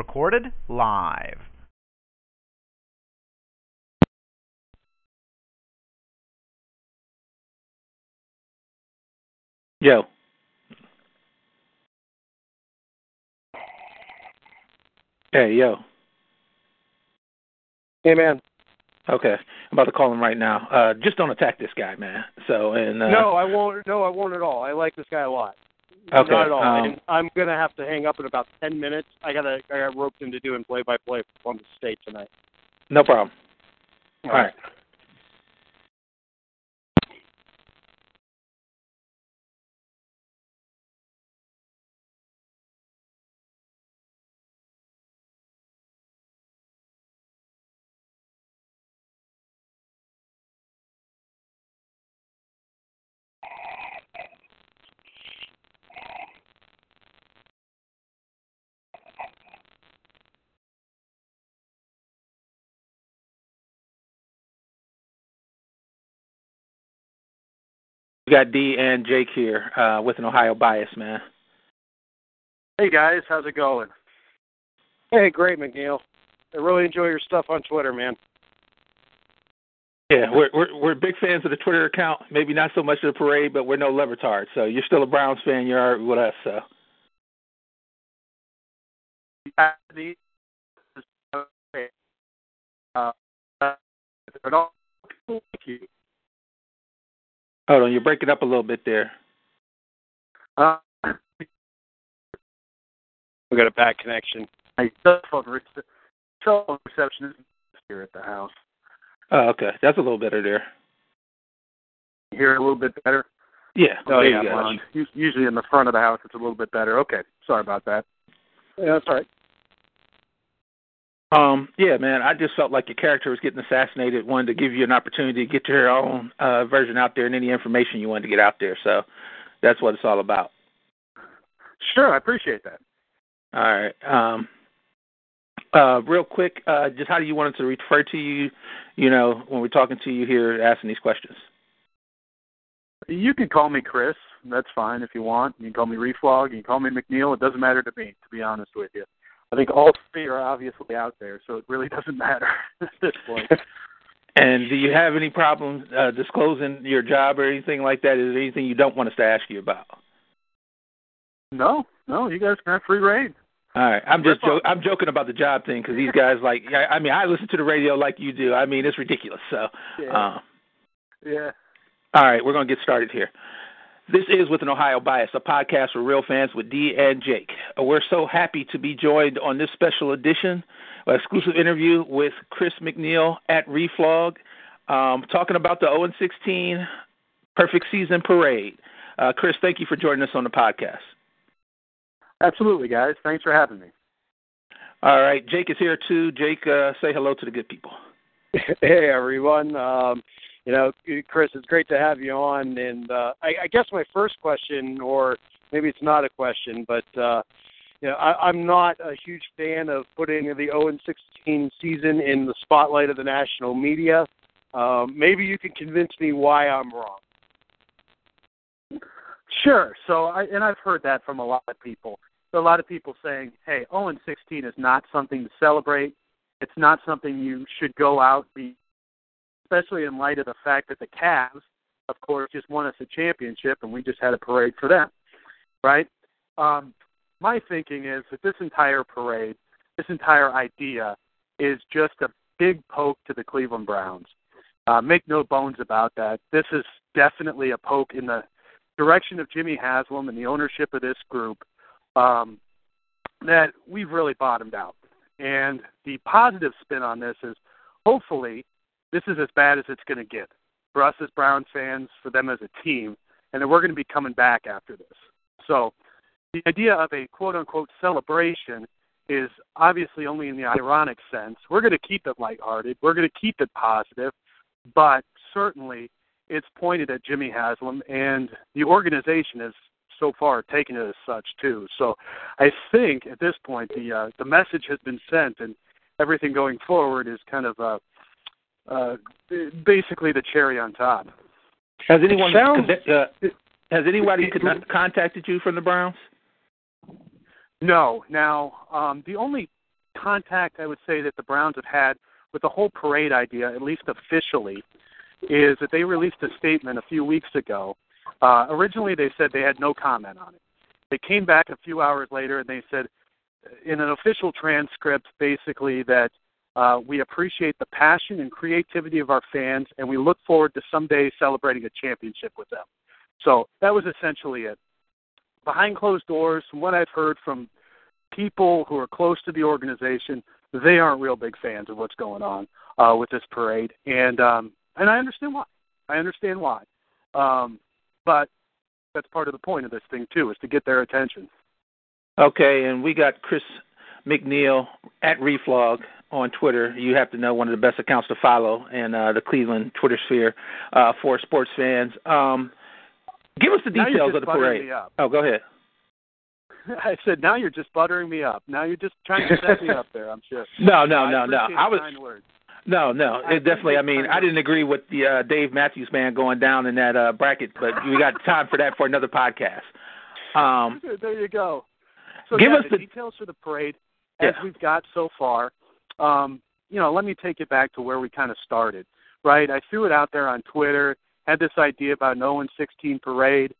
Recorded live. Yo. Hey, yo. Hey, man. Okay, I'm about to call him right now. Uh, just don't attack this guy, man. So and uh, no, I won't. No, I won't at all. I like this guy a lot. Okay, Not at all. um, And I'm gonna have to hang up in about ten minutes. I gotta. I got roped into doing play by play on the state tonight. no problem. All right. We got D and Jake here uh, with an Ohio bias, man. Hey guys, how's it going? Hey, great, McNeil. I really enjoy your stuff on Twitter, man. Yeah, we're we're we're big fans of the Twitter account. Maybe not so much of the parade, but we're no love retards. So you're still a Browns fan. You're with us. So Uh, hold on, you're breaking up a little bit there. Uh, we got a bad connection. My cell phone, re- cell phone reception is here at the house. Oh, okay, that's a little better there. You hear it a little bit better? Yeah. Oh there yeah, you go. usually in the front of the house it's a little bit better. Okay, sorry about that. Yeah, that's all right. Um, yeah, man, I just felt like your character was getting assassinated. Wanted to give you an opportunity to get your own uh, version out there and any information you wanted to get out there. So that's what it's all about. Sure, I appreciate that. All right. Um, uh, real quick, uh, just how do you want us to refer to you? You know, when we're talking to you here, asking these questions. You can call me Chris. That's fine if you want. You can call me Reflog. You can call me McNeil. It doesn't matter to me, to be honest with you. I think all three are obviously out there, so it really doesn't matter at this point. And do you have any problems uh, disclosing your job or anything like that? Is there anything you don't want us to ask you about? No, no, you guys can have free reign. All right, I'm just jo- I'm joking about the job thing because these guys like I, I mean I listen to the radio like you do. I mean it's ridiculous. So, Yeah. uh, Yeah. all right, we're gonna get started here. This is with an Ohio bias, a podcast for real fans with D and Jake. Uh, We're so happy to be joined on this special edition, an exclusive interview with Chris McNeil at Reflog, um, talking about the 0 16 perfect season parade. Uh, Chris, thank you for joining us on the podcast. Absolutely, guys. Thanks for having me. All right, Jake is here too. Jake, uh, say hello to the good people. Hey everyone. Um, you know, Chris, it's great to have you on. And uh, I, I guess my first question, or maybe it's not a question, but uh, you know, I, I'm not a huge fan of putting the 0 and 16 season in the spotlight of the national media. Um, maybe you can convince me why I'm wrong. Sure. So, I, and I've heard that from a lot of people. A lot of people saying, "Hey, 0 and 16 is not something to celebrate. It's not something you should go out be, especially in light of the fact that the Cavs, of course, just won us a championship, and we just had a parade for them, right?" Um, my thinking is that this entire parade, this entire idea, is just a big poke to the Cleveland Browns. Uh, make no bones about that. This is definitely a poke in the direction of Jimmy Haslam and the ownership of this group um, that we've really bottomed out. And the positive spin on this is hopefully this is as bad as it's going to get for us as Browns fans, for them as a team. and that we're going to be coming back after this. So the idea of a quote unquote celebration is obviously only in the ironic sense. We're going to keep it lighthearted. We're going to keep it positive, but certainly it's pointed at Jimmy Haslam, and the organization has so far taken it as such too. So I think at this point the uh, the message has been sent, and everything going forward is kind of uh, uh, basically the cherry on top. Has anyone sounds- uh, has anybody con- contacted you from the Browns? No. Now, um, the only contact I would say that the Browns have had with the whole parade idea, at least officially, is that they released a statement a few weeks ago. Uh, originally, they said they had no comment on it. They came back a few hours later and they said, in an official transcript, basically that uh, we appreciate the passion and creativity of our fans, and we look forward to someday celebrating a championship with them. So that was essentially it. Behind closed doors, from what I've heard from people who are close to the organization, they aren't real big fans of what's going on uh, with this parade, and um, and I understand why. I understand why, um, but that's part of the point of this thing too, is to get their attention. Okay, and we got Chris McNeil at Reflog on Twitter. You have to know one of the best accounts to follow in uh, the Cleveland Twitter sphere uh, for sports fans. Um, give us the details of the parade. Oh, go ahead. I said, now you're just buttering me up. Now you're just trying to set me up there. I'm sure. No, no, I no, no. I the was kind words. no, no. I It definitely. I mean, I didn't agree with the uh, Dave Matthews man going down in that uh, bracket, but we got time for that for another podcast. Um, there you go. So Give yeah, us the, the- details for the parade as Yeah. we've got so far. Um, you know, let me take it back to where we kind of started. Right, I threw it out there on Twitter. Had this idea about an 0 16 parade.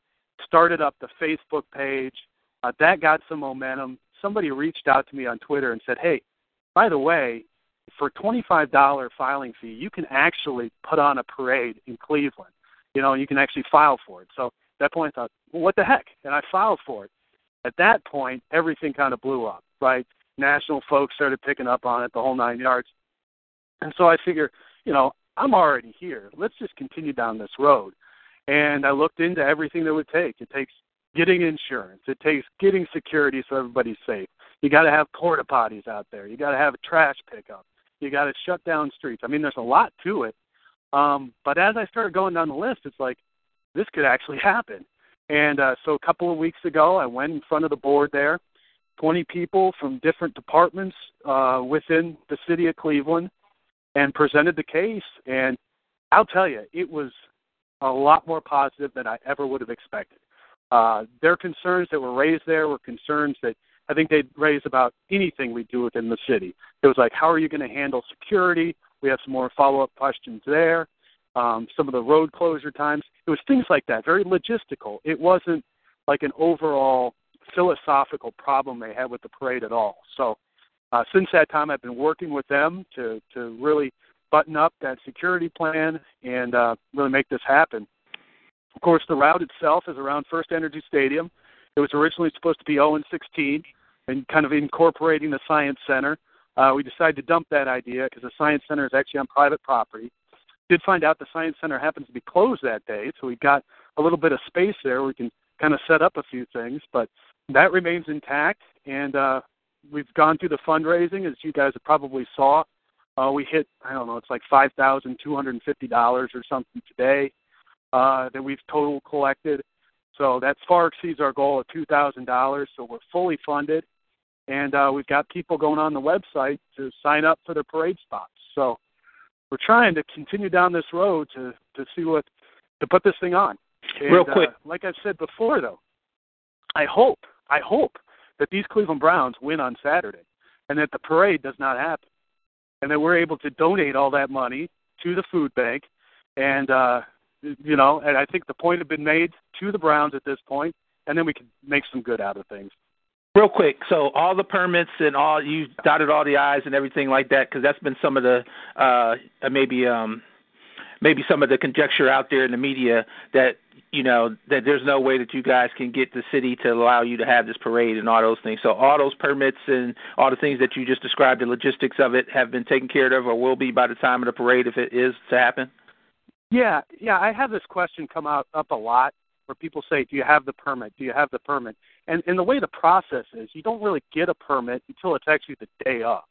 Started up the Facebook page. Uh, that got some momentum. Somebody reached out to me on Twitter and said, "Hey, by the way, for $25 filing fee, you can actually put on a parade in Cleveland. You know, you can actually file for it." So at that point, I thought, well, "What the heck?" And I filed for it at that point, everything kind of blew up, right? National folks started picking up on it, the whole nine yards. And so I figure, you know, I'm already here. Let's just continue down this road. And I looked into everything that would take. It takes getting insurance. It takes getting security so everybody's safe. You got to have porta potties out there. You got to have a trash pickup. You got to shut down streets. I mean, there's a lot to it. Um, but as I started going down the list, it's like this could actually happen. And uh, so a couple of weeks ago, I went in front of the board there, 20 people from different departments uh, within the city of Cleveland, and presented the case. And I'll tell you, it was a lot more positive than I ever would have expected. Uh, their concerns that were raised there were concerns that I think they'd raise about anything we do within the city. It was like, how are you going to handle security? We have some more follow up questions there. Um, some of the road closure times. It was things like that, very logistical. It wasn't like an overall philosophical problem they had with the parade at all. So uh, since that time, I've been working with them to to really button up that security plan and uh, really make this happen. Of course, the route itself is around First Energy Stadium. It was originally supposed to be 0 and 16, and kind of incorporating the Science Center. Uh, we decided to dump that idea because the Science Center is actually on private property. Did find out the Science Center happens to be closed that day, so we got a little bit of space there. We can kind of set up a few things, but that remains intact. And uh, we've gone through the fundraising, as you guys have probably saw. Uh, we hit, I don't know, it's like five thousand two hundred and fifty dollars or something today uh, that we've total collected. So that far exceeds our goal of two thousand dollars. So we're fully funded, and uh, we've got people going on the website to sign up for their parade spots. So we're trying to continue down this road to to see what to put this thing on. And, Real quick. uh, like I've said before, though, I hope I hope that these Cleveland Browns win on Saturday, and that the parade does not happen, and that we're able to donate all that money to the food bank, and uh, you know, and I think the point has been made to the Browns at this point, and then we can make some good out of things. Real quick, so all the permits and all you dotted all the i's and everything like that, because that's been some of the uh, maybe um, maybe some of the conjecture out there in the media that you know that there's no way that you guys can get the city to allow you to have this parade and all those things. So all those permits and all the things that you just described, the logistics of it, have been taken care of, or will be by the time of the parade if it is to happen. Yeah, yeah, I have this question come out up a lot where people say, "Do you have the permit? Do you have the permit?" And and the way the process is, you don't really get a permit until it's actually the day of.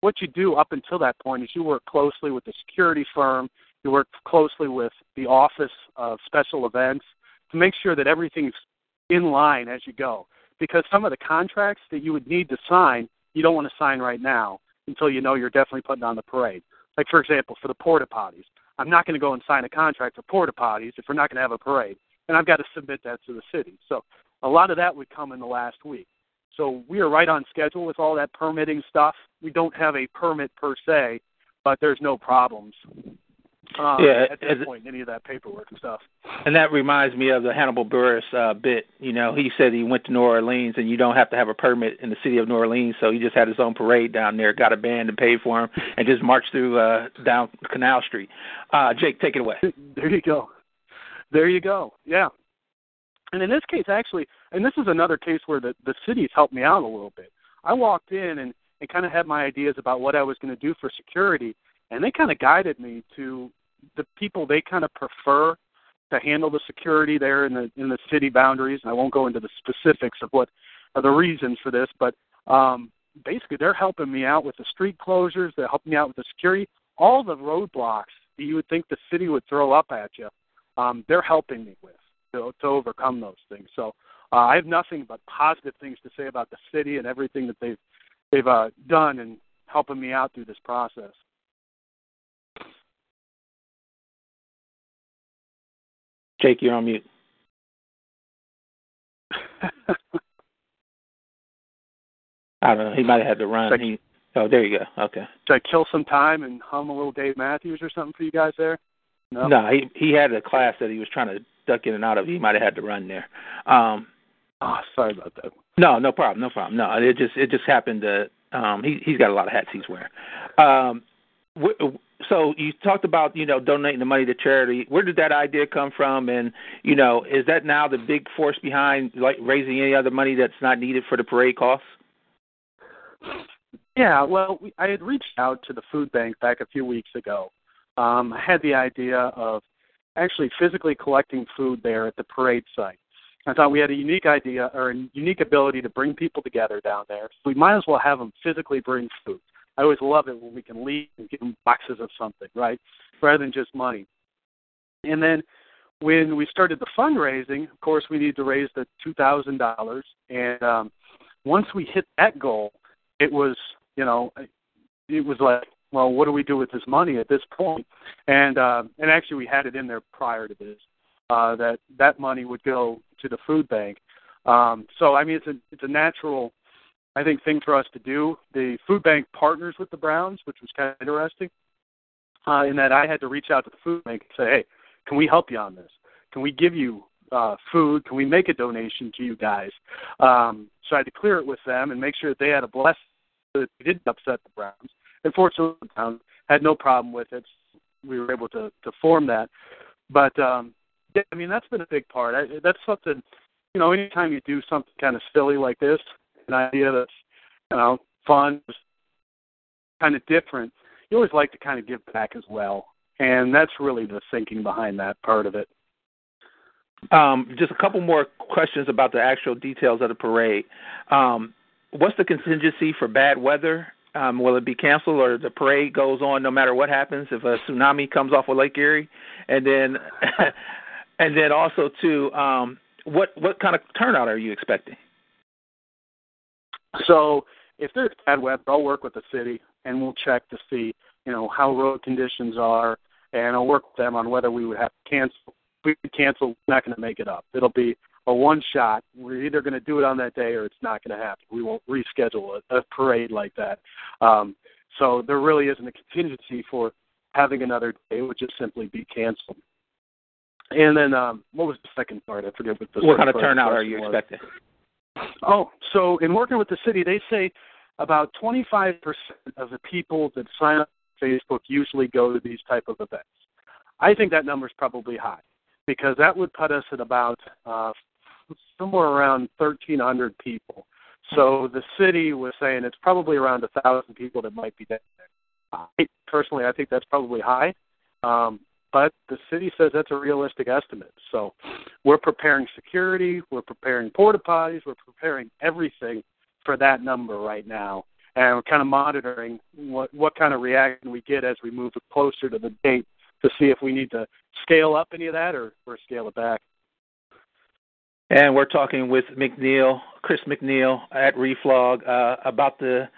What you do up until that point is you work closely with the security firm, you work closely with the Office of Special Events to make sure that everything's in line as you go. Because some of the contracts that you would need to sign, you don't want to sign right now until you know you're definitely putting on the parade. Like for example, for the porta potties, I'm not going to go and sign a contract for porta potties if we're not going to have a parade, and I've got to submit that to the city. So a lot of that would come in the last week. So we are right on schedule with all that permitting stuff. We don't have a permit per se, but there's no problems um, Yeah, at this point, any of that paperwork and stuff. And that reminds me of the Hannibal Buress uh, bit. You know, he said he went to New Orleans, and you don't have to have a permit in the city of New Orleans, so he just had his own parade down there, got a band and paid for him, and just marched through uh, down Canal Street. Uh, Jake, take it away. There you go. There you go. Yeah. And in this case, actually, and this is another case where the the city's helped me out a little bit. I walked in and and kind of had my ideas about what I was going to do for security, and they kind of guided me to the people they kind of prefer to handle the security there in the in the city boundaries. And I won't go into the specifics of what are the reasons for this, but um, basically they're helping me out with the street closures. They're helping me out with the security. All the roadblocks that you would think the city would throw up at you, um, they're helping me with to, to overcome those things. So uh, I have nothing but positive things to say about the city and everything that they've they've uh, done in helping me out through this process. Jake, you're on mute. I don't know. He might have had to run. He, oh, there you go. Okay. Should I kill some time and hum a little Dave Matthews or something for you guys there? No. No, he he had a class that he was trying to duck in and out of. He might have had to run there. Um, Oh, sorry about that. No, no problem, no problem. No, it just it just happened to um he he's got a lot of hats he's wearing. Um so you talked about, you know, donating the money to charity. Where did that idea come from and, you know, is that now the big force behind like raising any other money that's not needed for the parade costs? Yeah, well, we, I had reached out to the food bank back a few weeks ago. Um, I had the idea of actually physically collecting food there at the parade site. I thought we had a unique idea or a unique ability to bring people together down there. So we might as well have them physically bring food. I always love it when we can leave and give them boxes of something, right, rather than just money. And then when we started the fundraising, of course, we needed to raise the two thousand dollars, and um, once we hit that goal, it was you know it was like well what do we do with this money at this point? and uh and actually we had it in there prior to this uh that that money would go to the food bank um so i mean it's a it's a natural i think thing for us to do the food bank partners with the browns which was kind of interesting uh in that i had to reach out to the food bank and say hey can we help you on this can we give you uh, food? Can we make a donation to you guys? Um, so I had to clear it with them and make sure that they had a blessing that we didn't upset the Browns. And fortunately, the Browns had no problem with it. We were able to to form that. But um, yeah, I mean that's been a big part. I, that's something, you know, anytime you do something kind of silly like this, an idea that's you know fun, kind of different, you always like to kind of give back as well. And that's really the thinking behind that part of it. Um, just a couple more questions about the actual details of the parade. Um, what's the contingency for bad weather? Um, will it be canceled or the parade goes on no matter what happens if a tsunami comes off of Lake Erie? And then, and then also too, um, what what kind of turnout are you expecting? So if there's bad weather, I'll work with the city and we'll check to see, you know, how road conditions are, and I'll work with them on whether we would have to cancel. If we could cancel, we're not going to make it up. It'll be a one shot. We're either going to do it on that day or it's not going to happen. We won't reschedule a, a parade like that. Um, so there really isn't a contingency for having another day. It would just simply be canceled. And then um, what was the second part? I forget what the What kind of turnout are you was. expecting? Oh, so in working with the city, they say about 25% of the people that sign up Facebook usually go to these type of events. I think that number is probably high because that would put us at about uh, somewhere around 1,300 people. So the city was saying it's probably around a thousand people that might be there. I, personally, I think that's probably high. Um, but the city says that's a realistic estimate. So we're preparing security, we're preparing porta potties, we're preparing everything for that number right now, and we're kind of monitoring what what kind of reaction we get as we move closer to the date to see if we need to scale up any of that or, or scale it back. And we're talking with McNeil, Chris McNeil at Reflog, uh, about the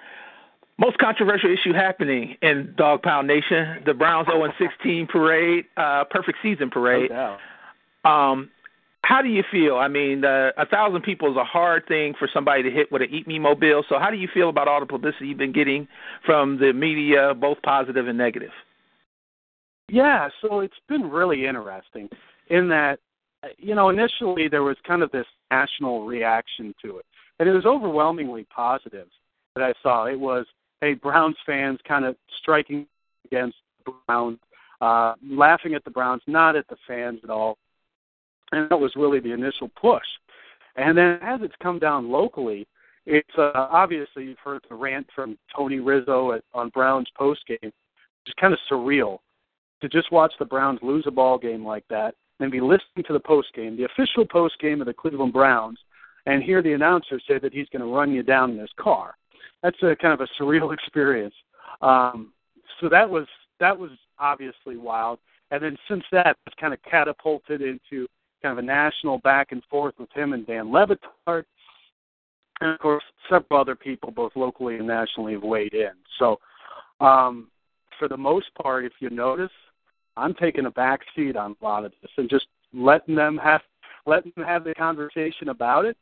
most controversial issue happening in Dog Pound Nation: the Browns 0 16 parade, uh, perfect season parade. No um, how do you feel? I mean, uh, a thousand people is a hard thing for somebody to hit with an Eat Me mobile. So, how do you feel about all the publicity you've been getting from the media, both positive and negative? Yeah, so it's been really interesting in that, you know, initially there was kind of this national reaction to it, and it was overwhelmingly positive that I saw. It was, hey, Browns fans kind of striking against the Browns, uh, laughing at the Browns, not at the fans at all. And that was really the initial push. And then as it's come down locally, it's uh, obviously you've heard the rant from Tony Rizzo at, on Browns post game, which is kind of surreal to just watch the Browns lose a ball game like that and be listening to the post game, the official post game of the Cleveland Browns, and hear the announcer say that he's going to run you down in his car. That's a kind of a surreal experience. Um, so that was that was obviously wild. And then since that, it's kind of catapulted into kind of a national back and forth with him and Dan Le Batard. And of course, several other people, both locally and nationally, have weighed in. So, um, for the most part, if you notice, I'm taking a back seat on a lot of this and just letting them have letting them have the conversation about it.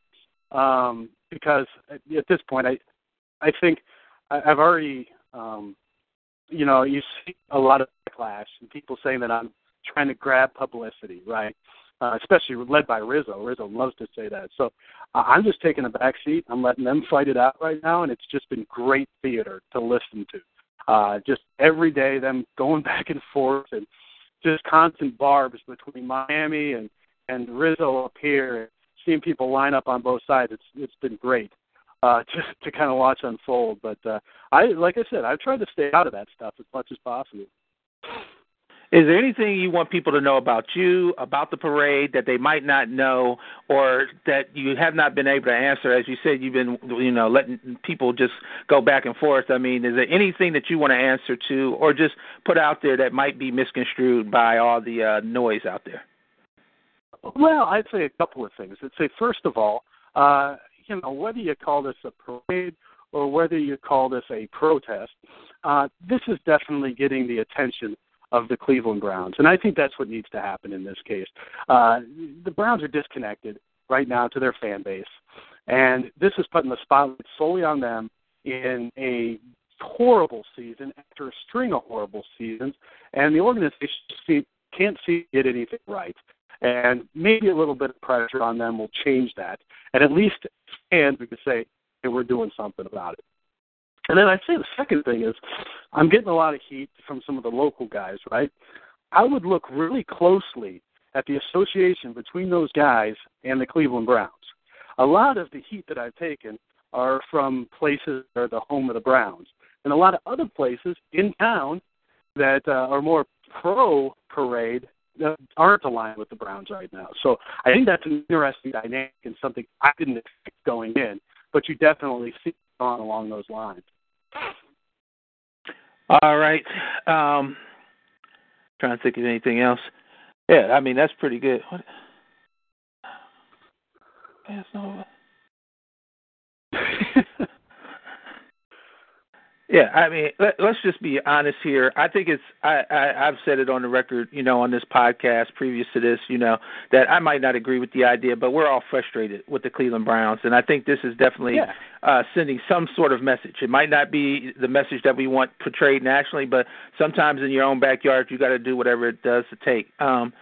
Um, because at this point, I I think I've already um, you know you see a lot of backlash and people saying that I'm trying to grab publicity, right? Uh, especially led by Rizzo. Rizzo loves to say that. So uh, I'm just taking a back seat. I'm letting them fight it out right now, and it's just been great theater to listen to. Uh, just every day, them going back and forth, and just constant barbs between Miami and and Rizzo up here, seeing people line up on both sides. It's it's been great uh, to to kind of watch unfold. But uh, I, like I said, I've tried to stay out of that stuff as much as possible. Is there anything you want people to know about you, about the parade that they might not know, or that you have not been able to answer? As you said, you've been, you know, letting people just go back and forth. I mean, is there anything that you want to answer to, or just put out there that might be misconstrued by all the uh, noise out there? Well, I'd say a couple of things. I'd say first of all, uh, you know, whether you call this a parade or whether you call this a protest, uh, this is definitely getting the attention of the Cleveland Browns. And I think that's what needs to happen in this case. Uh, the Browns are disconnected right now to their fan base. And this is putting the spotlight solely on them in a horrible season after a string of horrible seasons. And the organization can't see it anything right. And maybe a little bit of pressure on them will change that. And at least fans, we could say, hey, we're doing something about it. And then I'd say the second thing is I'm getting a lot of heat from some of the local guys, right? I would look really closely at the association between those guys and the Cleveland Browns. A lot of the heat that I've taken are from places that are the home of the Browns, and a lot of other places in town that uh, are more pro parade that aren't aligned with the Browns right now. So I think that's an interesting dynamic and something I didn't expect going in, but you definitely see on along those lines. All right. Um, trying to think of anything else. Yeah, I mean that's pretty good. What? Yes, no. Yeah, I mean, let, us just be honest here. I think it's I, I I've said it on the record, you know, on this podcast previous to this, you know, that I might not agree with the idea, but we're all frustrated with the Cleveland Browns, and I think this is definitely yeah. uh, sending some sort of message. It might not be the message that we want portrayed nationally, but sometimes in your own backyard, you got to do whatever it does to take. Um,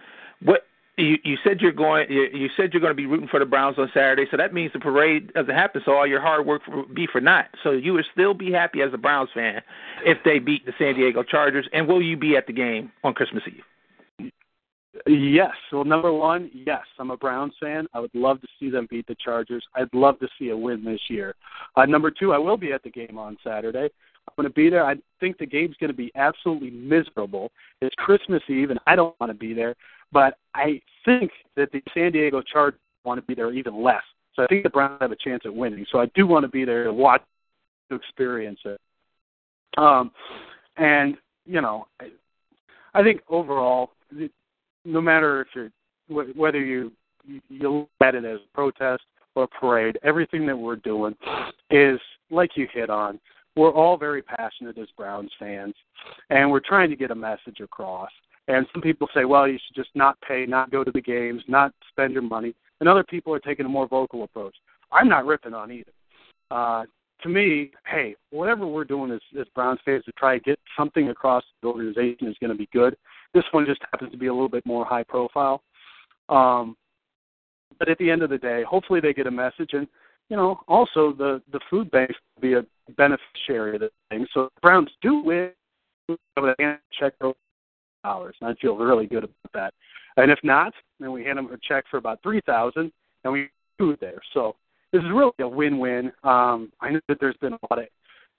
what you, you said you're going. You, you said you're going to be rooting for the Browns on Saturday, so that means the parade doesn't happen. So all your hard work be for naught. So you would still be happy as a Browns fan if they beat the San Diego Chargers. And will you be at the game on Christmas Eve? Yes. Well, number one, yes, I'm a Browns fan. I would love to see them beat the Chargers. I'd love to see a win this year. Uh, number two, I will be at the game on Saturday. I'm going to be there. I think the game's going to be absolutely miserable. It's Christmas Eve, and I don't want to be there. But I think that the San Diego Chargers want to be there even less. So I think the Browns have a chance at winning. So I do want to be there to watch, to experience it. Um, and you know, I, I think overall, no matter if you're whether you you look at it as a protest or a parade, everything that we're doing is like you hit on. We're all very passionate as Browns fans, and we're trying to get a message across. And some people say, well, you should just not pay, not go to the games, not spend your money. And other people are taking a more vocal approach. I'm not ripping on either. Uh, to me, hey, whatever we're doing as, as Browns fans to try to get something across the organization is going to be good. This one just happens to be a little bit more high profile. Um, but at the end of the day, hopefully they get a message, and you know, also the the food banks will be a beneficiary of this thing. So the Browns do win, check dollars. I feel really good about that. And if not, then we hand them a check for about three thousand, and we food there. So this is really a win-win. Um, I know that there's been a lot of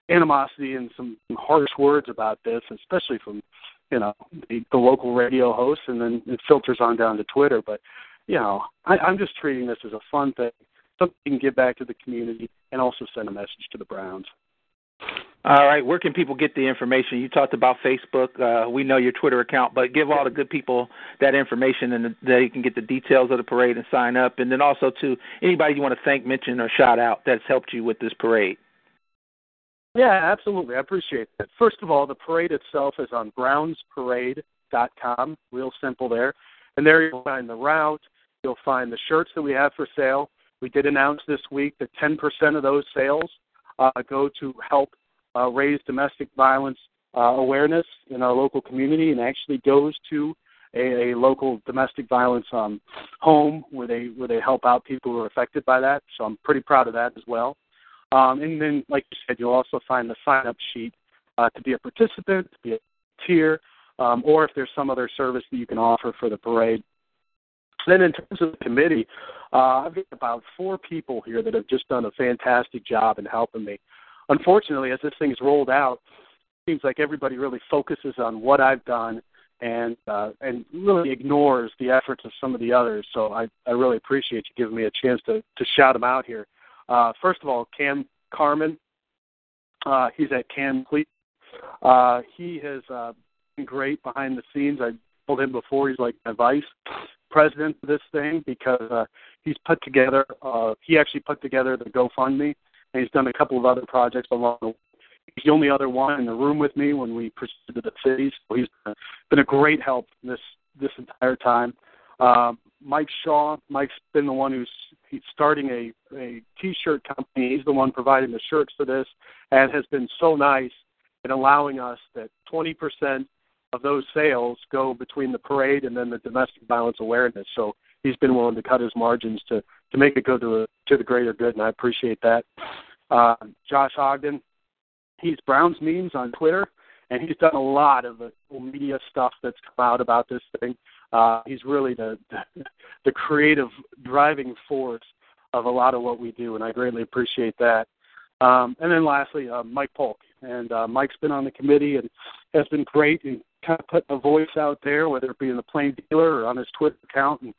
animosity and some harsh words about this, especially from you know the, the local radio hosts, and then it filters on down to Twitter. But you know, I, I'm just treating this as a fun thing, something you can give back to the community, and also send a message to the Browns. All right, where can people get the information? You talked about Facebook. Uh, we know your Twitter account, but give all the good people that information and they can get the details of the parade and sign up. And then also to anybody you want to thank, mention, or shout out that's helped you with this parade. Yeah, absolutely. I appreciate that. First of all, the parade itself is on brownsparade.com. Real simple there. And there you'll find the route. You'll find the shirts that we have for sale. We did announce this week that 10% of those sales uh, go to help uh, raise domestic violence uh, awareness in our local community and actually goes to a, a local domestic violence um, home where they where they help out people who are affected by that. So I'm pretty proud of that as well. Um, and then, like you said, you'll also find the sign up sheet uh, to be a participant, to be a tier, um, or if there's some other service that you can offer for the parade. Then, in terms of the committee, uh, I've got about four people here that have just done a fantastic job in helping me unfortunately, as this thing's rolled out, it seems like everybody really focuses on what I've done and uh, and really ignores the efforts of some of the others. So I, I really appreciate you giving me a chance to to shout them out here. Uh, first of all, Cam Carmen, uh, he's at Cam Cleat. Uh, he has uh, been great behind the scenes. I told him before he's like my vice president of this thing because uh, he's put together. Uh, he actually put together the GoFundMe and he's done a couple of other projects along the way. He's the only other one in the room with me when we proceeded to the cities. So he's been a great help this this entire time. Um, Mike Shaw, Mike's been the one who's he's starting a a t-shirt company. He's the one providing the shirts for this, and has been so nice in allowing us that 20% of those sales go between the parade and then the domestic violence awareness. So he's been willing to cut his margins to to make it go to the to the greater good, and I appreciate that. Uh, Josh Ogden, he's Browns memes on Twitter, and he's done a lot of the media stuff that's come out about this thing. Uh, he's really the, the the creative driving force of a lot of what we do, and I greatly appreciate that. Um, and then lastly, uh, Mike Polk, and uh, Mike's been on the committee and has been great and kind of putting a voice out there, whether it be in the Plain Dealer or on his Twitter account, and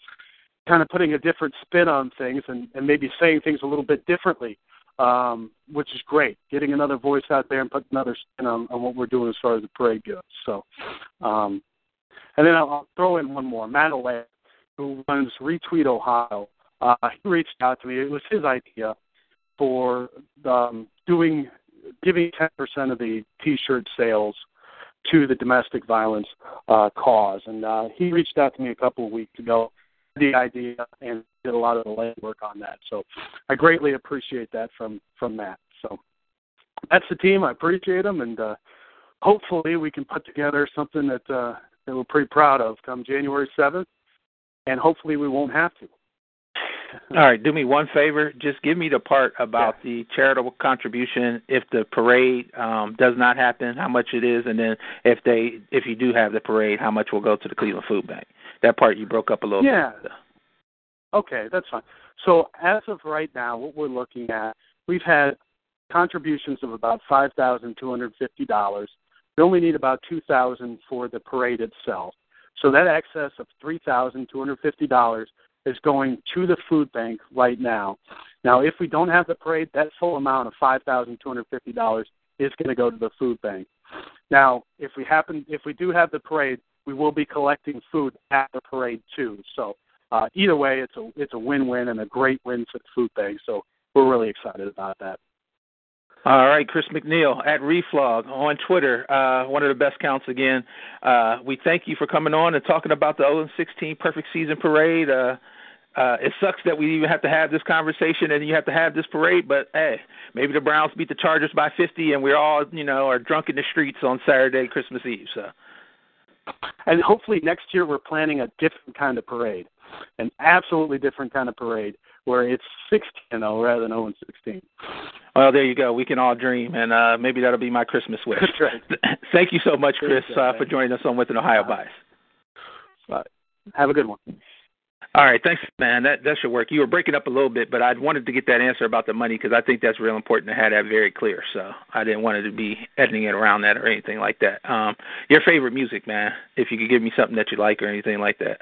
kind of putting a different spin on things and, and maybe saying things a little bit differently, um, which is great. Getting another voice out there and putting another spin on, on what we're doing as far as the parade goes. So, um, and then I'll, I'll throw in one more. Matt Olay, who runs Retweet Ohio, uh, he reached out to me. It was his idea for um, doing giving 10% of the T-shirt sales to the domestic violence uh, cause. And uh, he reached out to me a couple of weeks ago the idea and did a lot of the legwork on that. So I greatly appreciate that from from Matt. So that's the team. I appreciate them, and uh, hopefully we can put together something that uh, that we're pretty proud of come January seventh, and hopefully we won't have to. All right, do me one favor. Just give me the part about yeah. the charitable contribution if the parade um, does not happen, how much it is, and then if they if you do have the parade, how much will go to the Cleveland Food Bank. That part you broke up a little yeah. bit. Okay, that's fine. So as of right now, what we're looking at, we've had contributions of about five thousand two hundred fifty dollars. We only need about two thousand for the parade itself. So that excess of three thousand two hundred fifty dollars is going to the food bank right now. Now, if we don't have the parade, that full amount of five thousand two hundred fifty dollars is going to go to the food bank. Now, if we happen, if we do have the parade, we will be collecting food at the parade too. So uh, either way, it's a it's a win-win and a great win for the food bank. So we're really excited about that. All right, Chris McNeil at Reflog on Twitter, uh, one of the best counts again. Uh, we thank you for coming on and talking about the 0 16 Perfect Season Parade. Uh, uh, it sucks that we even have to have this conversation and you have to have this parade, but hey, maybe the Browns beat the Chargers by 50 and we're all, you know, are drunk in the streets on Saturday, Christmas Eve. So, and hopefully next year we're planning a different kind of parade, an absolutely different kind of parade where it's 16 0 rather than 0 16. Well, there you go. We can all dream, and uh, maybe that'll be my Christmas wish. That's right. Thank you so much, Chris, uh, for joining us on With an Ohio Bias. Bye. Have a good one. All right, thanks, man. That that should work. You were breaking up a little bit, but I wanted to get that answer about the money because I think that's real important to have that very clear. So I didn't want it to be editing it around that or anything like that. Um, your favorite music, man? If you could give me something that you like or anything like that.